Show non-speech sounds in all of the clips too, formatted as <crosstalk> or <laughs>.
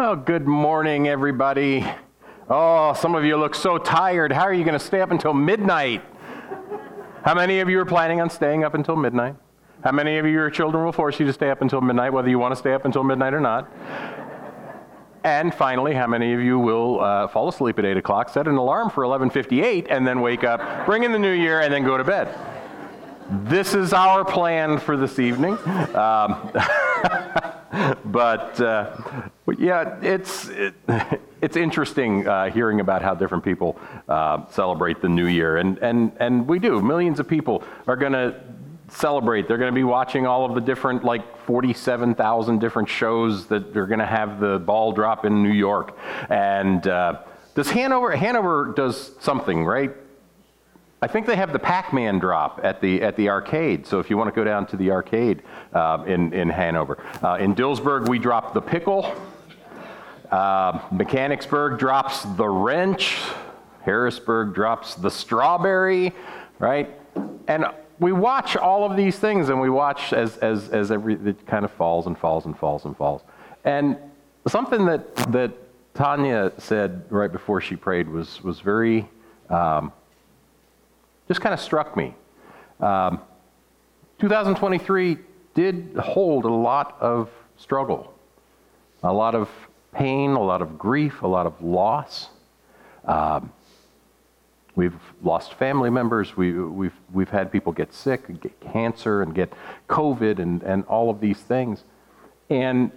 Oh, good morning, everybody. Oh, some of you look so tired. How are you going to stay up until midnight? How many of you are planning on staying up until midnight? How many of you, your children will force you to stay up until midnight, whether you want to stay up until midnight or not? And finally, how many of you will uh, fall asleep at 8 o'clock, set an alarm for 11.58, and then wake up, bring in the new year, and then go to bed? This is our plan for this evening. Um, <laughs> but uh, yeah, it's it, <laughs> it's interesting uh, hearing about how different people uh, celebrate the new year, and and and we do. Millions of people are going to celebrate. They're going to be watching all of the different like 47,000 different shows that they're going to have the ball drop in New York, and. Uh, does Hanover Hanover does something right? I think they have the Pac-Man drop at the at the arcade. So if you want to go down to the arcade uh, in in Hanover, uh, in Dillsburg we drop the pickle. Uh, Mechanicsburg drops the wrench. Harrisburg drops the strawberry, right? And we watch all of these things, and we watch as as as every it kind of falls and falls and falls and falls. And something that that Tanya said right before she prayed was was very. Um, just kind of struck me. Um, 2023 did hold a lot of struggle, a lot of pain, a lot of grief, a lot of loss. Um, we've lost family members. We, we've, we've had people get sick, get cancer, and get COVID, and, and all of these things. And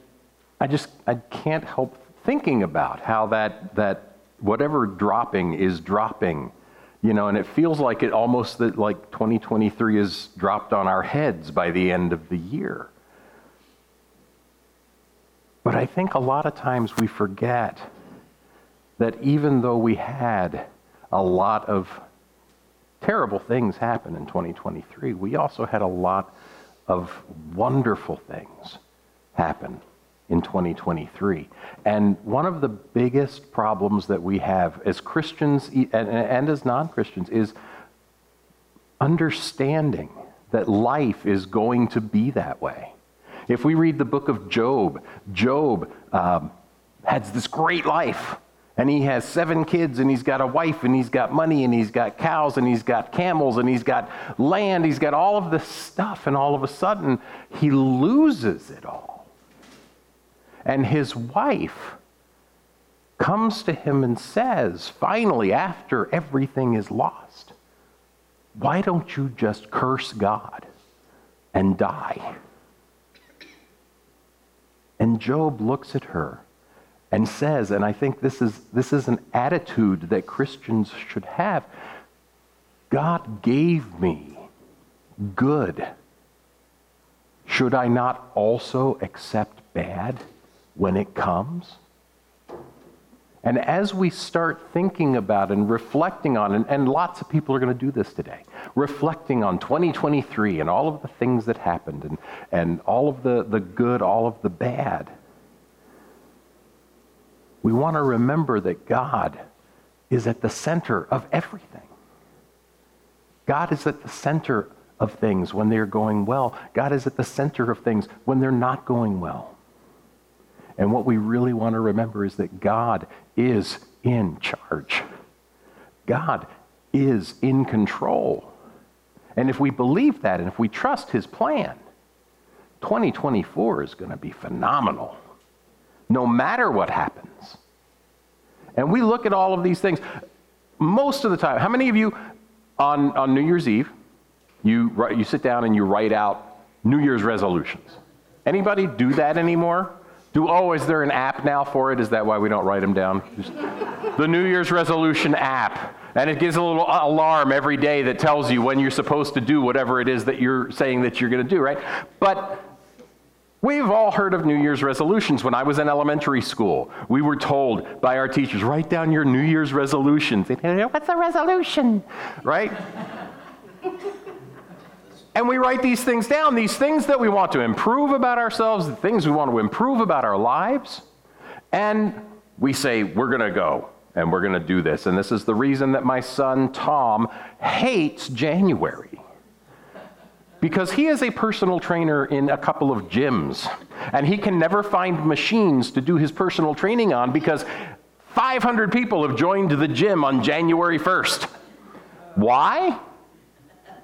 I just I can't help thinking about how that, that whatever dropping is dropping you know, and it feels like it almost that like 2023 is dropped on our heads by the end of the year. But I think a lot of times we forget that even though we had a lot of terrible things happen in 2023, we also had a lot of wonderful things happen in 2023. And one of the biggest problems that we have as Christians and, as non Christians is understanding that life is going to be that way. If we read the book of Job, Job um, has this great life. And he has seven kids, and he's got a wife, and he's got money, and he's got cows, and he's got camels, and he's got land, he's got all of this stuff, and all of a sudden, he loses it all. And his wife comes to him and says, finally, after everything is lost, why don't you just curse God and die? And Job looks at her and says, and I think this is, this is an attitude that Christians should have God gave me good. Should I not also accept bad? when it comes. And as we start thinking about and reflecting on, and, and lots of people are going to do this today, reflecting on 2023 and all of the things that happened and, and all of the, the good, all of the bad, we want to remember that God is at the center of everything. God is at the center of things when they're going well. God is at the center of things when they're not going well. And what we really want to remember is that God is in charge. God is in control. And if we believe that and if we trust his plan, 2024 is going to be phenomenal, no matter what happens. And we look at all of these things most of the time. How many of you on, on New Year's Eve, you, you sit down and you write out New Year's resolutions? Anybody do that anymore? Do oh, is there an app now for it? Is that why we don't write them down? The New Year's resolution app. And it gives a little alarm every day that tells you when you're supposed to do whatever it is that you're saying that you're going to do, right? But we've all heard of New Year's resolutions. When I was in elementary school, we were told by our teachers, write down your New Year's resolutions. What's a resolution? Right? And we write these things down, these things that we want to improve about ourselves, the things we want to improve about our lives. And we say, we're going to go and we're going to do this. And this is the reason that my son Tom hates January. because he is a personal trainer in a couple of gyms. And he can never find machines to do his personal training on because 500 people have joined the gym on January 1st. Why?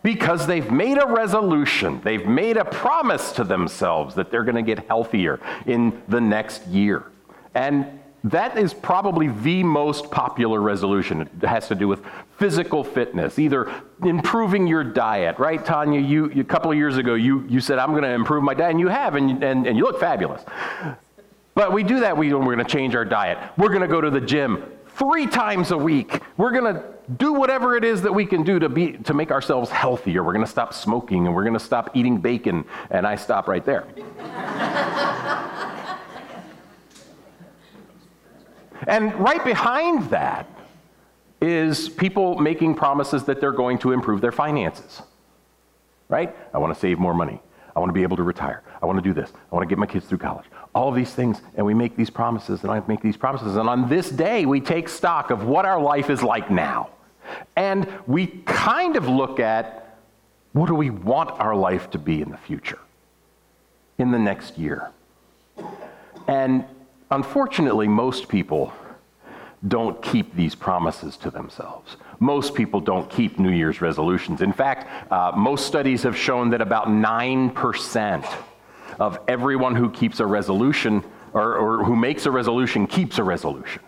Because they've made a resolution, they've made a promise to themselves that they're going to get healthier in the next year. And that is probably the most popular resolution. It has to do with physical fitness, either improving your diet, right, Tanya? You, a couple of years ago, you, you said, I'm going to improve my diet, and you have, and, and, and you look fabulous. But we do that we, we're going to change our diet. We're going to go to the gym three times a week. We're going to do whatever it is that we can do to, be, to make ourselves healthier. We're going to stop smoking, and we're going to stop eating bacon. And I stop right there. <laughs> and right behind that, is people making promises that they're going to improve their finances. Right? I want to save more money. I want to be able to retire. I want to do this. I want to get my kids through college. All of these things, and we make these promises, and I make these promises. And on this day, we take stock of what our life is like now. And we kind of look at what do we want our life to be in the future, in the next year. And unfortunately, most people don't keep these promises to themselves. Most people don't keep New Year's resolutions. In fact, uh, most studies have shown that about 9% of everyone who keeps a resolution or, or who makes a resolution keeps a resolution.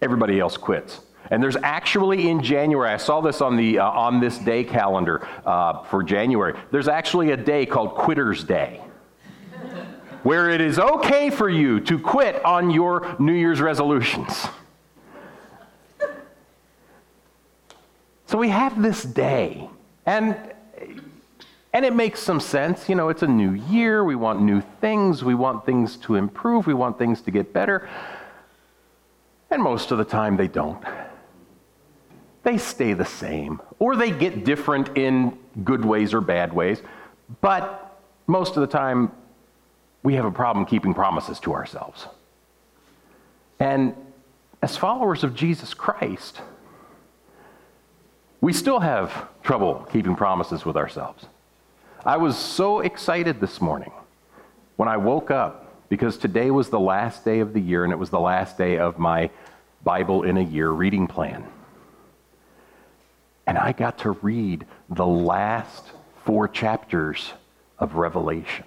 Everybody else quits. And there's actually in January, I saw this on the uh, on this day calendar uh, for January. There's actually a day called Quitter's Day where it is okay for you to quit on your New Year's resolutions. So we have this day, and, and it makes some sense. You know, it's a new year. We want new things. We want things to improve. We want things to get better. And most of the time, they don't. They stay the same, or they get different in good ways or bad ways. But most of the time, we have a problem keeping promises to ourselves. And as followers of Jesus Christ, we still have trouble keeping promises with ourselves. I was so excited this morning when I woke up because today was the last day of the year and it was the last day of my Bible in a year reading plan. And I got to read the last four chapters of Revelation.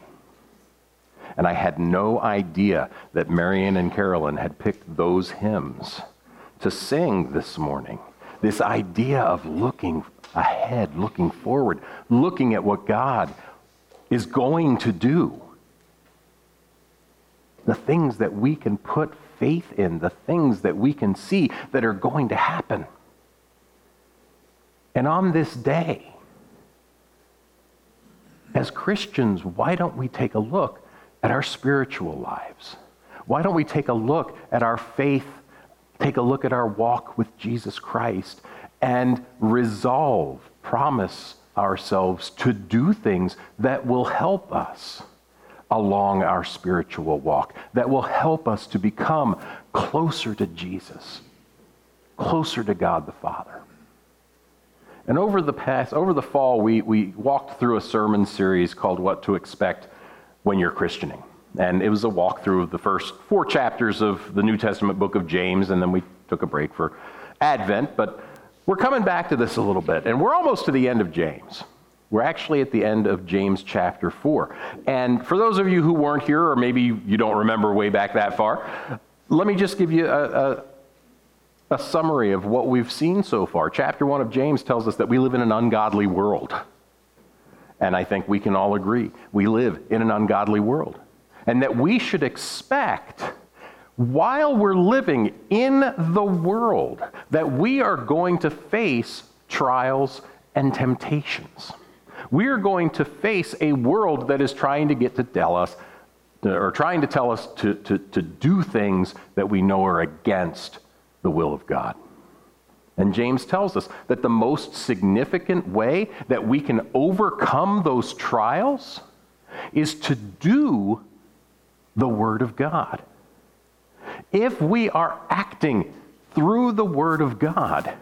And I had no idea that Marion and Carolyn had picked those hymns to sing this morning. This idea of looking ahead, looking forward, looking at what God is going to do. The things that we can put faith in, the things that we can see that are going to happen. And on this day, as Christians, why don't we take a look at our spiritual lives? Why don't we take a look at our faith, take a look at our walk with Jesus Christ, and resolve, promise ourselves to do things that will help us along our spiritual walk, that will help us to become closer to Jesus, closer to God the Father. And over the past, over the fall, we, we walked through a sermon series called What to Expect when you're Christianizing. And it was a walkthrough of the first four chapters of the New Testament book of James, and then we took a break for Advent. But we're coming back to this a little bit, and we're almost to the end of James. We're actually at the end of James chapter 4. And for those of you who weren't here, or maybe you don't remember way back that far, let me just give you a, a, a summary of what we've seen so far. Chapter 1 of James tells us that we live in an ungodly world. And I think we can all agree we live in an ungodly world. And that we should expect, while we're living in the world, that we are going to face trials and temptations. We are going to face a world that is trying to get to tell us, or trying to tell us to, to, to do things that we know are against the will of God. And James tells us that the most significant way that we can overcome those trials is to do the Word of God. If we are acting through the Word of God,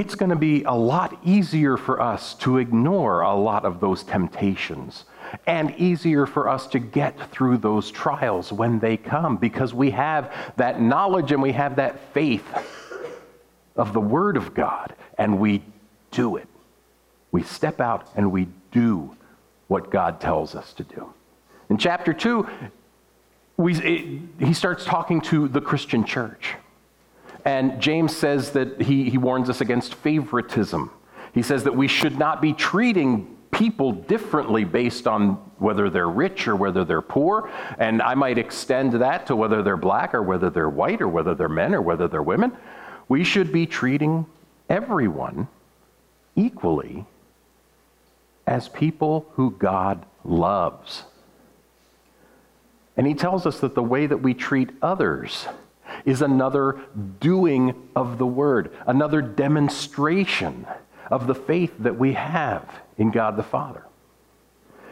it's going to be a lot easier for us to ignore a lot of those temptations and easier for us to get through those trials when they come because we have that knowledge and we have that faith of the Word of God and we do it. We step out and we do what God tells us to do. In chapter 2, we, it, he starts talking to the Christian church. And James says that he, he warns us against favoritism. He says that we should not be treating people differently based on whether they're rich or whether they're poor. And I might extend that to whether they're black or whether they're white or whether they're men or whether they're women. We should be treating everyone equally as people who God loves. And he tells us that the way that we treat others is another doing of the word, another demonstration of the faith that we have in God the Father.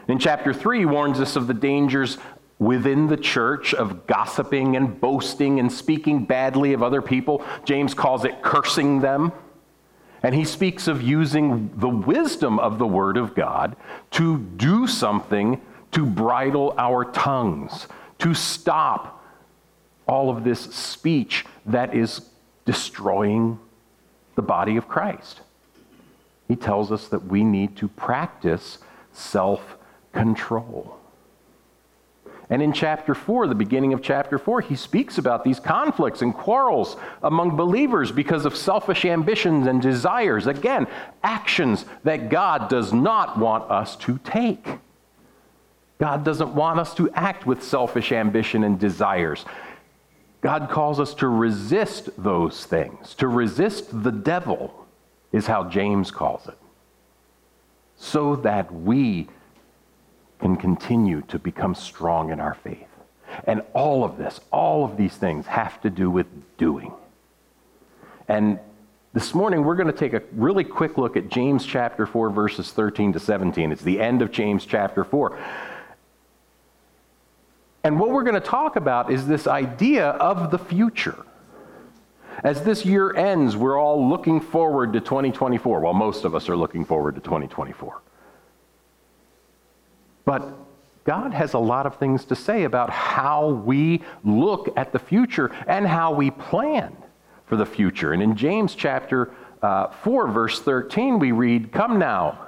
In chapter 3, he warns us of the dangers within the church of gossiping and boasting and speaking badly of other people. James calls it cursing them. And he speaks of using the wisdom of the Word of God to do something to bridle our tongues, to stop all of this speech that is destroying the body of Christ. He tells us that we need to practice self control. And in chapter 4, the beginning of chapter 4, he speaks about these conflicts and quarrels among believers because of selfish ambitions and desires. Again, actions that God does not want us to take. God doesn't want us to act with selfish ambition and desires. God calls us to resist those things. To resist the devil is how James calls it. So that we can continue to become strong in our faith. And all of this, all of these things have to do with doing. And this morning, we're going to take a really quick look at James chapter 4, verses 13 to 17. It's the end of James chapter 4. And what we're going to talk about is this idea of the future. As this year ends, we're all looking forward to 2024. Well, most of us are looking forward to 2024. But God has a lot of things to say about how we look at the future and how we plan for the future. And in James chapter uh, 4, verse 13, we read, Come now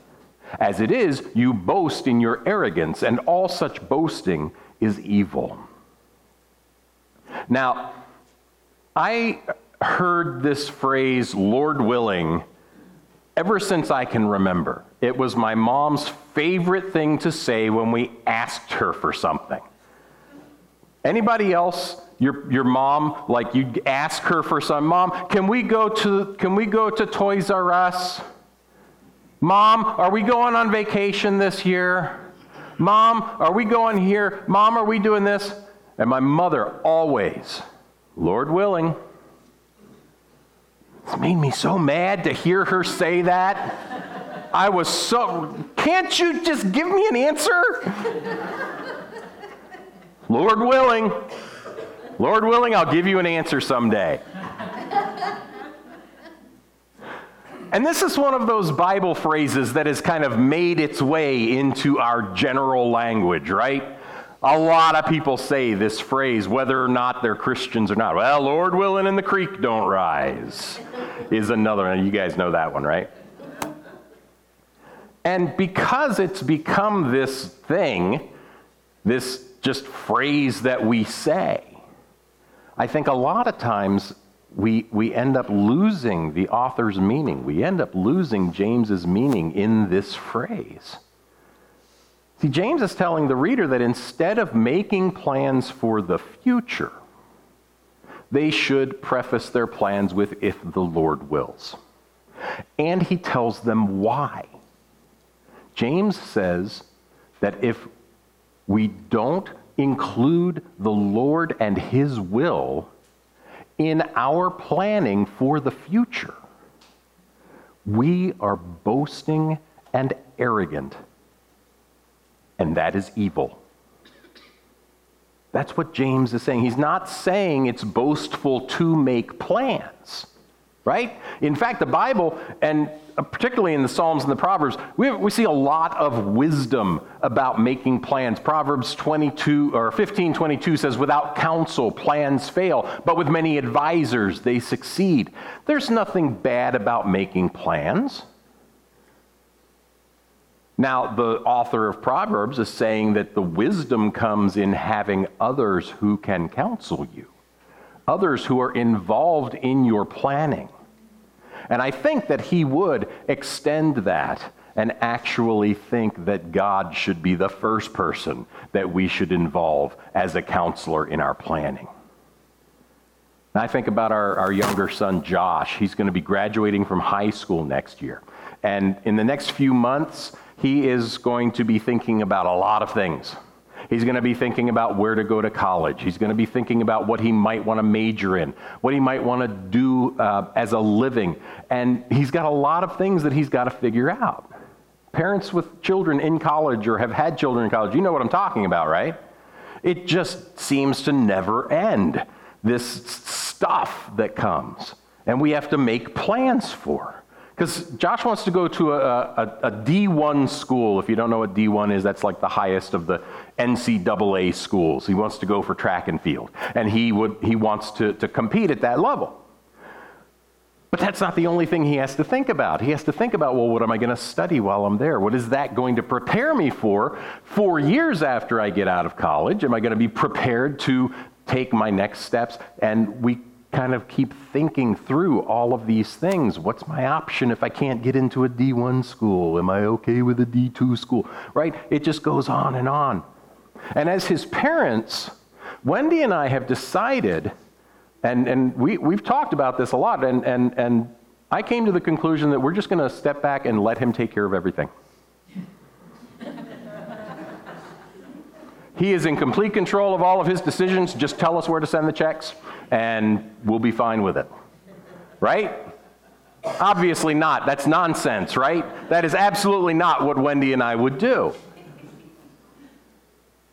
As it is, you boast in your arrogance, and all such boasting is evil. Now, I heard this phrase, Lord willing, ever since I can remember. It was my mom's favorite thing to say when we asked her for something. Anybody else, your, your mom, like you ask her for some, Mom, can we go to, can we go to Toys R Us? Mom, are we going on vacation this year? Mom, are we going here? Mom, are we doing this? And my mother always, Lord willing, it's made me so mad to hear her say that. I was so, can't you just give me an answer? Lord willing, Lord willing, I'll give you an answer someday. And this is one of those Bible phrases that has kind of made its way into our general language, right? A lot of people say this phrase, whether or not they're Christians or not. Well, Lord willing, and the creek don't rise, is another one. You guys know that one, right? And because it's become this thing, this just phrase that we say, I think a lot of times we, we end up losing the author's meaning. We end up losing James's meaning in this phrase. See, James is telling the reader that instead of making plans for the future, they should preface their plans with, if the Lord wills. and he tells them why. James says that if we don't include the Lord and his will in our planning for the future, we are boasting and arrogant, and that is evil. That's what James is saying. He's not saying it's boastful to make plans, right? In fact, the Bible, and uh, particularly in the Psalms and the Proverbs, we, we see a lot of wisdom about making plans. Proverbs 22 or 15 22 says, Without counsel, plans fail, but with many advisors, they succeed. There's nothing bad about making plans. Now, the author of Proverbs is saying that the wisdom comes in having others who can counsel you, others who are involved in your planning. And I think that he would extend that and actually think that God should be the first person that we should involve as a counselor in our planning. And I think about our, our younger son, Josh. He's going to be graduating from high school next year. And in the next few months, he is going to be thinking about a lot of things. He's going to be thinking about where to go to college. He's going to be thinking about what he might want to major in, what he might want to do uh, as a living. And he's got a lot of things that he's got to figure out. Parents with children in college or have had children in college, you know what I'm talking about, right? It just seems to never end, this stuff that comes. And we have to make plans for. Because Josh wants to go to a, a, a, D1 school. If you don't know what D1 is, that's like the highest of the NCAA schools. He wants to go for track and field. And he, would, he wants to, to compete at that level. But that's not the only thing he has to think about. He has to think about, well, what am I going to study while I'm there? What is that going to prepare me for four years after I get out of college? Am I going to be prepared to take my next steps? And we kind of keep thinking through all of these things. What's my option if I can't get into a D1 school? Am I okay with a D2 school? Right? It just goes on and on. And as his parents, Wendy and I have decided, and, and we, we've talked about this a lot, and, and, and I came to the conclusion that we're just going to step back and let him take care of everything. he is in complete control of all of his decisions. Just tell us where to send the checks and we'll be fine with it. Right? Obviously not. That's nonsense, right? That is absolutely not what Wendy and I would do.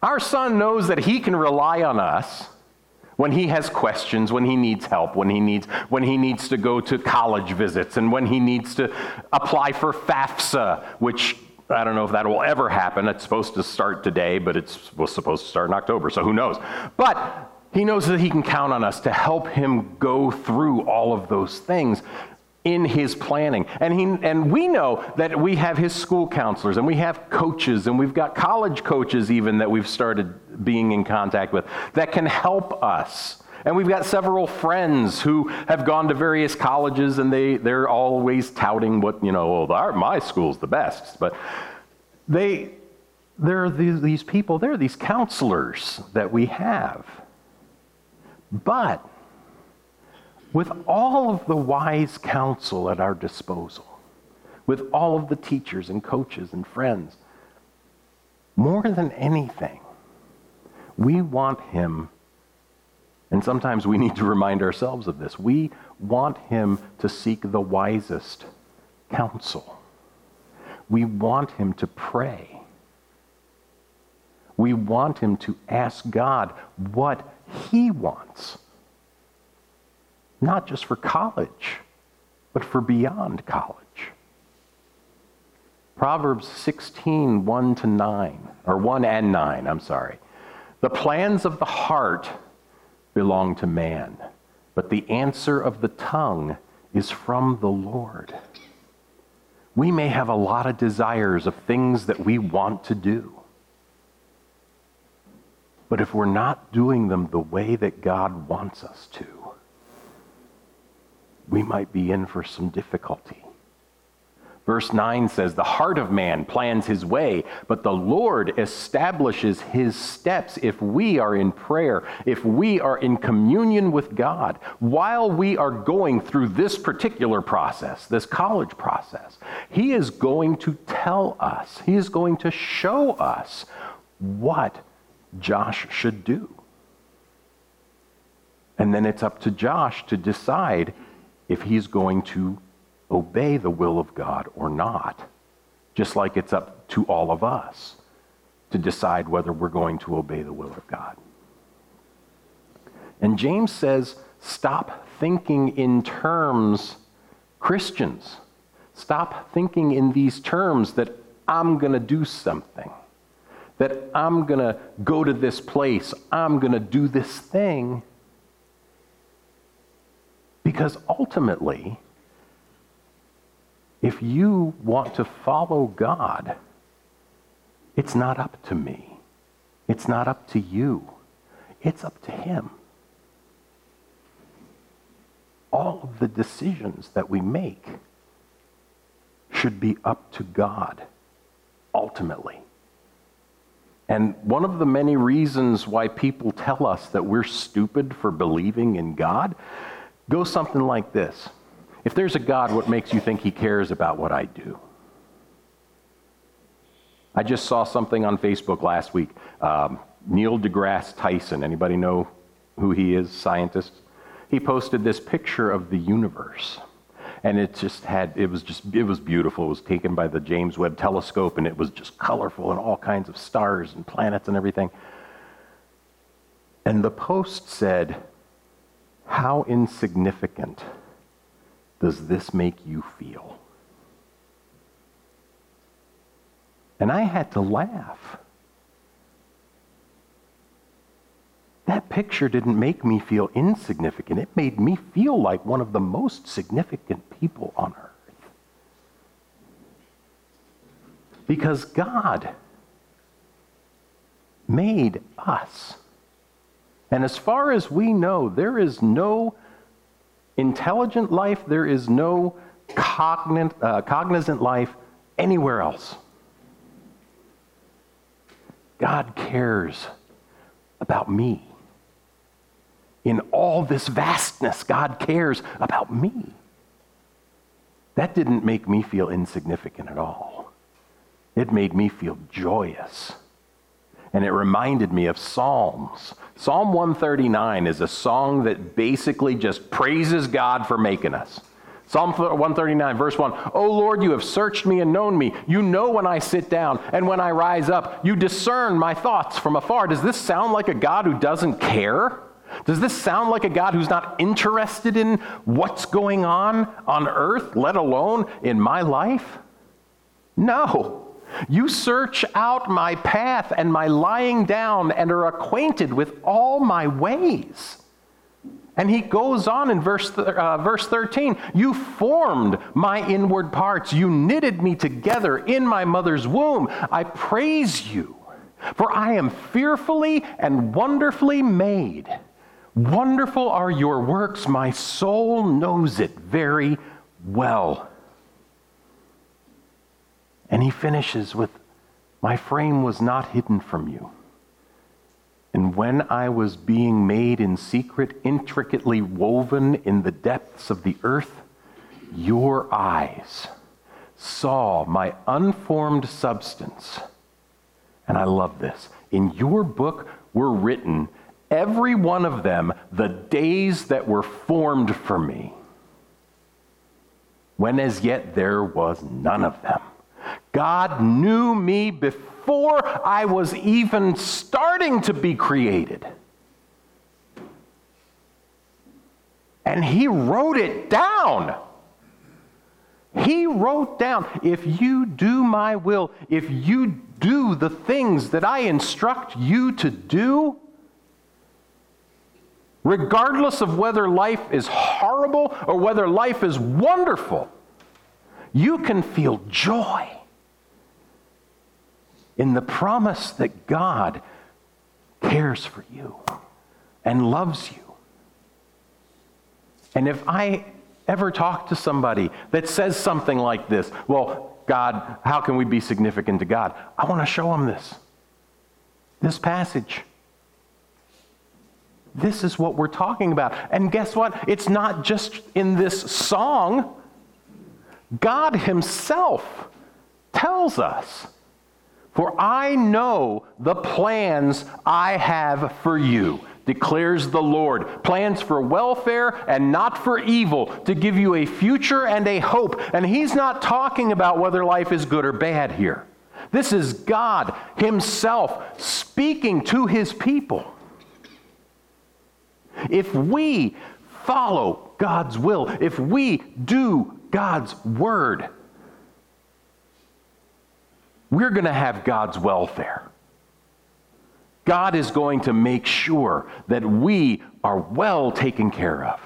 Our son knows that he can rely on us when he has questions, when he needs help, when he needs, when he needs to go to college visits, and when he needs to apply for FAFSA, which I don't know if that will ever happen. It's supposed to start today, but it's was supposed to start in October, so who knows? But he knows that he can count on us to help him go through all of those things in his planning. And, he, and we know that we have his school counselors and we have coaches and we've got college coaches even that we've started being in contact with that can help us. And we've got several friends who have gone to various colleges and they, they're always touting what, you know, well, our, my school's the best. But they, there are these, these people, there are these counselors that we have but with all of the wise counsel at our disposal, with all of the teachers and coaches and friends, more than anything, we want him, and sometimes we need to remind ourselves of this, we want him to seek the wisest counsel. We want him to pray. We want him to ask God what he wants. Not just for college, but for beyond college. Proverbs 16, 1 to 9, or 1 and 9, I'm sorry. The plans of the heart belong to man, but the answer of the tongue is from the Lord. We may have a lot of desires of things that we want to do. But if we're not doing them the way that God wants us to, we might be in for some difficulty. Verse 9 says, The heart of man plans his way, but the Lord establishes his steps if we are in prayer, if we are in communion with God, while we are going through this particular process, this college process. He is going to tell us, he is going to show us what Josh should do. And then it's up to Josh to decide if he's going to obey the will of God or not, just like it's up to all of us to decide whether we're going to obey the will of God. And James says, stop thinking in terms, Christians, stop thinking in these terms that I'm going to do something, that I'm going to go to this place, I'm going to do this thing. Because ultimately, if you want to follow God, it's not up to me. It's not up to you. It's up to Him. All of the decisions that we make should be up to God, ultimately. And one of the many reasons why people tell us that we're stupid for believing in God goes something like this if there's a God, what makes you think he cares about what I do? I just saw something on Facebook last week. Um, Neil deGrasse Tyson, anybody know who he is, scientist? He posted this picture of the universe. And it just had, it was just, it was beautiful. It was taken by the James Webb telescope and it was just colorful and all kinds of stars and planets and everything. And the post said, How insignificant does this make you feel? And I had to laugh. That picture didn't make me feel insignificant. It made me feel like one of the most significant people on earth. Because God made us. And as far as we know, there is no intelligent life, there is no cognizant, uh, cognizant life anywhere else. God cares about me. In all this vastness, God cares about me. That didn't make me feel insignificant at all. It made me feel joyous and it reminded me of Psalms. Psalm 139 is a song that basically just praises God for making us. Psalm 139, verse 1 O Lord, you have searched me and known me. You know when I sit down and when I rise up. You discern my thoughts from afar. Does this sound like a God who doesn't care? Does this sound like a God who's not interested in what's going on on earth, let alone in my life? No. You search out my path and my lying down and are acquainted with all my ways. And he goes on in verse, uh, verse 13 You formed my inward parts. You knitted me together in my mother's womb. I praise you, for I am fearfully and wonderfully made. Wonderful are your works. My soul knows it very well. And he finishes with, My frame was not hidden from you. And when I was being made in secret, intricately woven in the depths of the earth, your eyes saw my unformed substance. And I love this. In your book were written, every one of them, the days that were formed for me, when as yet there was none of them. God knew me before I was even starting to be created. And He wrote it down. He wrote down, if you do my will, if you do the things that I instruct you to do, regardless of whether life is horrible or whether life is wonderful, you can feel joy in the promise that God cares for you and loves you. And if I ever talk to somebody that says something like this? Well, God, how can we be significant to God? I want to show them this. This passage. This is what we're talking about. And guess what? It's not just in this song. God Himself tells us, For I know the plans I have for you declares the Lord. Plans for welfare and not for evil, to give you a future and a hope. And he's not talking about whether life is good or bad here. This is God Himself speaking to His people. If we follow God's will, if we do God's word, we're going to have God's welfare. God is going to make sure that we are well taken care of.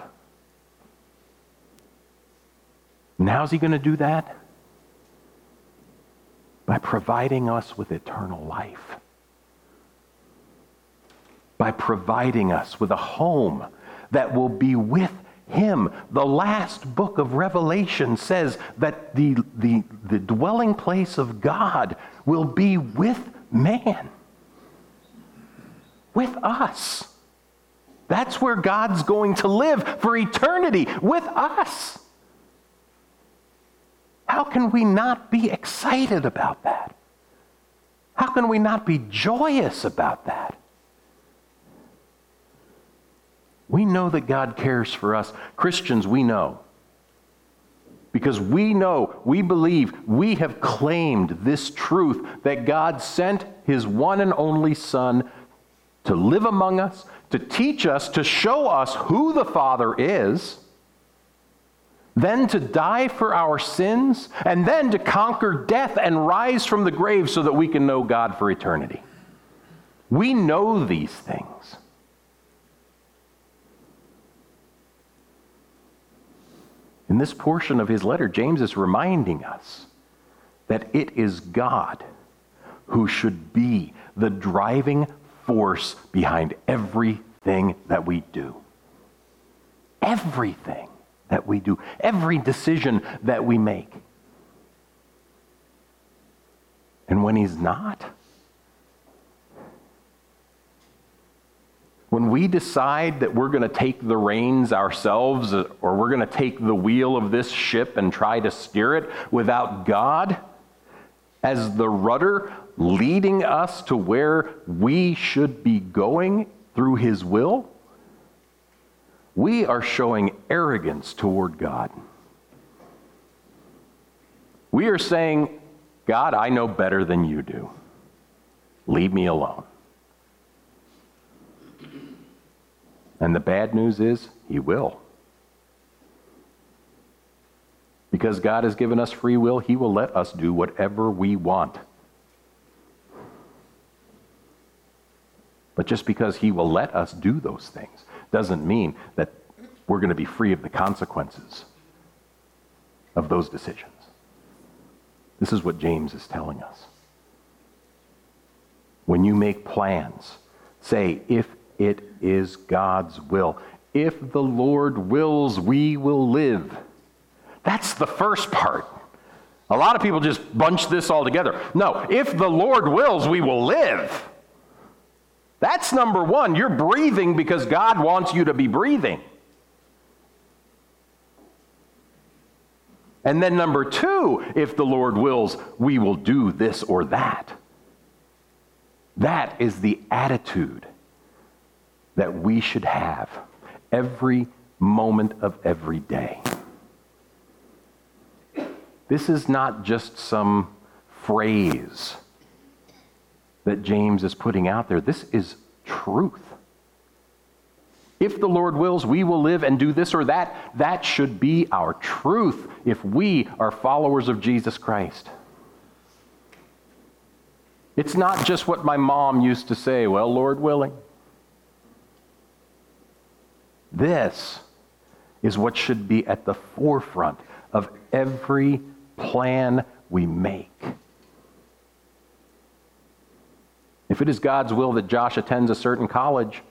And how's He going to do that? By providing us with eternal life, by providing us with a home that will be with him. The last book of Revelation says that the, the, the dwelling place of God will be with man with us. That's where God's going to live for eternity with us. How can we not be excited about that? How can we not be joyous about that? We know that God cares for us. Christians, we know. Because we know, we believe, we have claimed this truth that God sent his one and only Son to live among us, to teach us, to show us who the Father is, then to die for our sins, and then to conquer death and rise from the grave so that we can know God for eternity. We know these things. In this portion of his letter, James is reminding us that it is God who should be the driving force behind everything that we do. Everything that we do, every decision that we make. And when He's not, when we decide that we're going to take the reins ourselves uh, or we're going to take the wheel of this ship and try to steer it without God as the rudder, leading us to where we should be going through His will, we are showing arrogance toward God. We are saying, God, I know better than you do. Leave me alone. And the bad news is, He will. Because God has given us free will, He will let us do whatever we want. But just because He will let us do those things doesn't mean that we're going to be free of the consequences of those decisions. This is what James is telling us. When you make plans, say, if it is God's will. If the Lord wills, we will live. That's the first part. A lot of people just bunch this all together. No, if the Lord wills, we will live. That's number one. You're breathing because God wants you to be breathing. And then number two, if the Lord wills, we will do this or that. That is the attitude that we should have every moment of every day. This is not just some phrase that James is putting out there. This is truth. If the Lord wills, we will live and do this or that. That should be our truth if we are followers of Jesus Christ. It's not just what my mom used to say, well, Lord willing. This is what should be at the forefront of every plan we make. If it is God's will that Josh attends a certain college,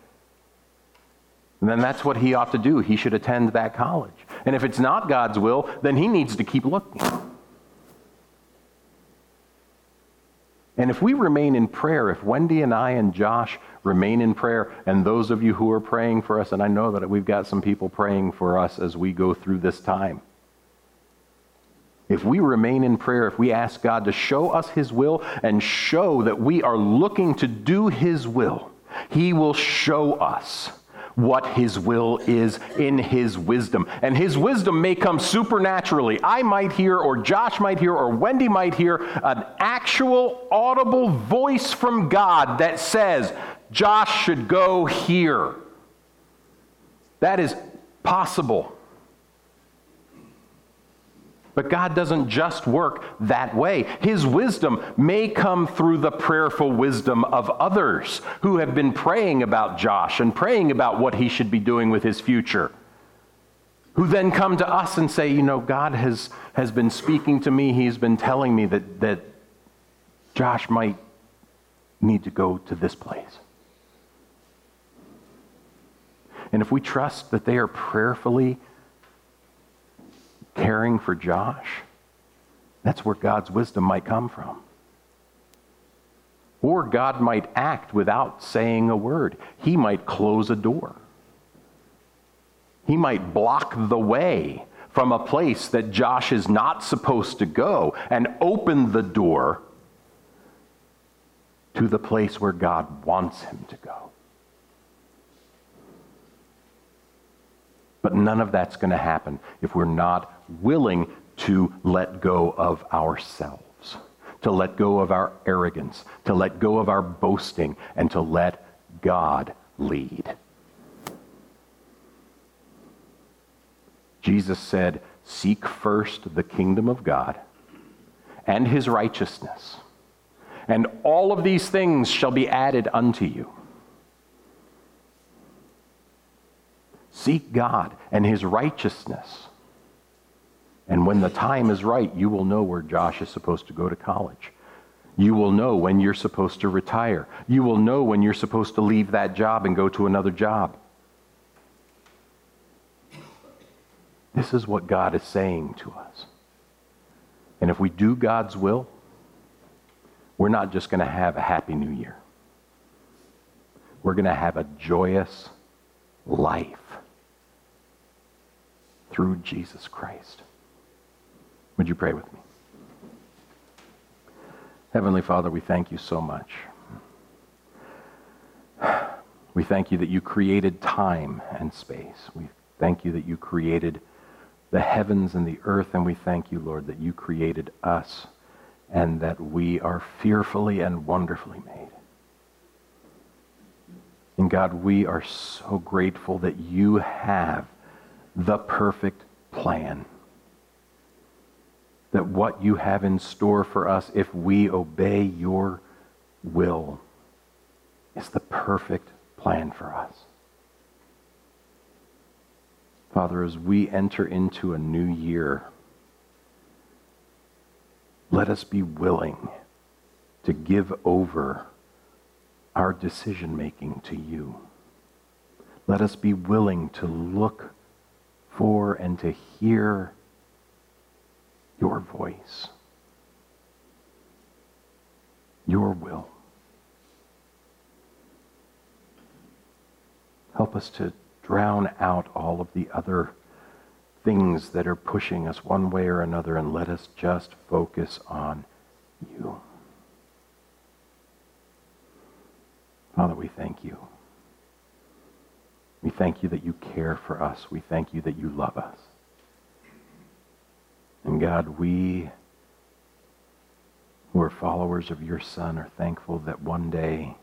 then that's what he ought to do. He should attend that college. And if it's not God's will, then he needs to keep looking. And if we remain in prayer, if Wendy and I and Josh remain in prayer, and those of you who are praying for us, and I know that we've got some people praying for us as we go through this time. If we remain in prayer, if we ask God to show us His will and show that we are looking to do His will, He will show us what his will is in his wisdom. And his wisdom may come supernaturally. I might hear, or Josh might hear, or Wendy might hear an actual audible voice from God that says, Josh should go here. That is possible. But God doesn't just work that way. His wisdom may come through the prayerful wisdom of others who have been praying about Josh and praying about what he should be doing with his future. Who then come to us and say, You know, God has, has been speaking to me. He's been telling me that, that Josh might need to go to this place. And if we trust that they are prayerfully caring for Josh, that's where God's wisdom might come from. Or God might act without saying a word. He might close a door. He might block the way from a place that Josh is not supposed to go and open the door to the place where God wants him to go. But none of that's going to happen if we're not willing to let go of ourselves, to let go of our arrogance, to let go of our boasting, and to let God lead. Jesus said, Seek first the kingdom of God and his righteousness, and all of these things shall be added unto you. Seek God and his righteousness and when the time is right, you will know where Josh is supposed to go to college. You will know when you're supposed to retire. You will know when you're supposed to leave that job and go to another job. This is what God is saying to us. And if we do God's will, we're not just going to have a happy new year. We're going to have a joyous life through Jesus Christ. Would you pray with me? Heavenly Father, we thank you so much. <sighs> We thank you that you created time and space. We thank you that you created the heavens and the earth, and we thank you, Lord, that you created us and that we are fearfully and wonderfully made. And God, we are so grateful that you have the perfect plan that what you have in store for us if we obey your will is the perfect plan for us. Father, as we enter into a new year, let us be willing to give over our decision making to you. Let us be willing to look for and to hear your voice, your will. Help us to drown out all of the other things that are pushing us one way or another and let us just focus on you. Father, we thank you. We thank you that you care for us. We thank you that you love us. And God, we who are followers of your Son are thankful that one day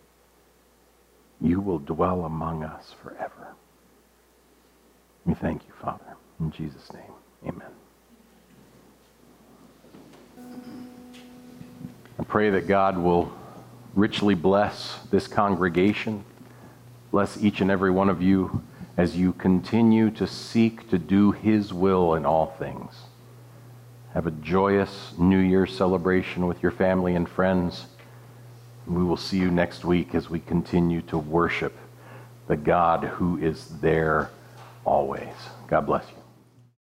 you will dwell among us forever. We thank you, Father. In Jesus' name, amen. I pray that God will richly bless this congregation, bless each and every one of you as you continue to seek to do his will in all things. Have a joyous New Year celebration with your family and friends. We will see you next week as we continue to worship the God who is there always. God bless you.